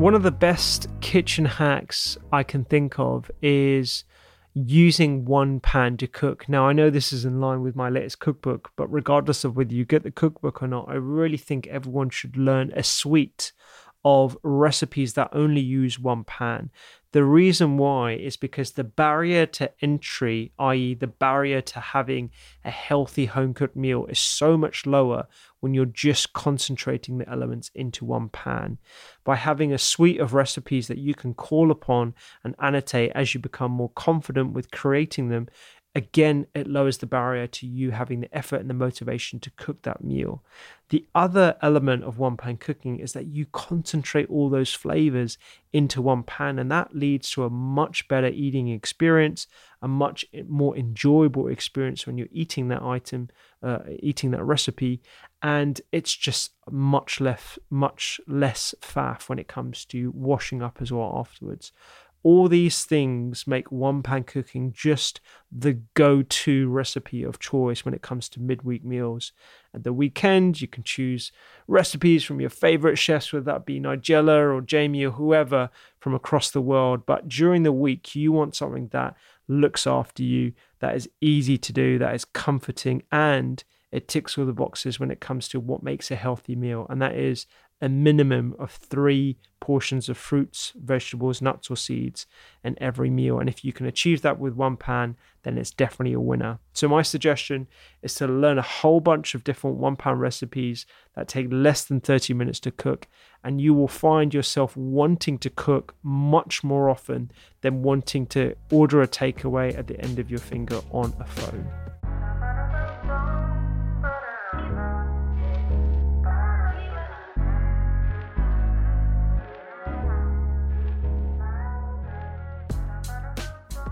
One of the best kitchen hacks I can think of is using one pan to cook. Now, I know this is in line with my latest cookbook, but regardless of whether you get the cookbook or not, I really think everyone should learn a suite of recipes that only use one pan. The reason why is because the barrier to entry, i.e., the barrier to having a healthy home cooked meal, is so much lower when you're just concentrating the elements into one pan. By having a suite of recipes that you can call upon and annotate as you become more confident with creating them, again, it lowers the barrier to you having the effort and the motivation to cook that meal. The other element of one pan cooking is that you concentrate all those flavors into one pan, and that leads to a much better eating experience, a much more enjoyable experience when you're eating that item, uh, eating that recipe, and it's just much less, much less faff when it comes to washing up as well afterwards all these things make one pan cooking just the go to recipe of choice when it comes to midweek meals. At the weekend, you can choose recipes from your favorite chefs, whether that be Nigella or Jamie or whoever from across the world. But during the week, you want something that looks after you, that is easy to do, that is comforting, and it ticks all the boxes when it comes to what makes a healthy meal. And that is a minimum of three portions of fruits, vegetables, nuts, or seeds in every meal. And if you can achieve that with one pan, then it's definitely a winner. So, my suggestion is to learn a whole bunch of different one pan recipes that take less than 30 minutes to cook. And you will find yourself wanting to cook much more often than wanting to order a takeaway at the end of your finger on a phone.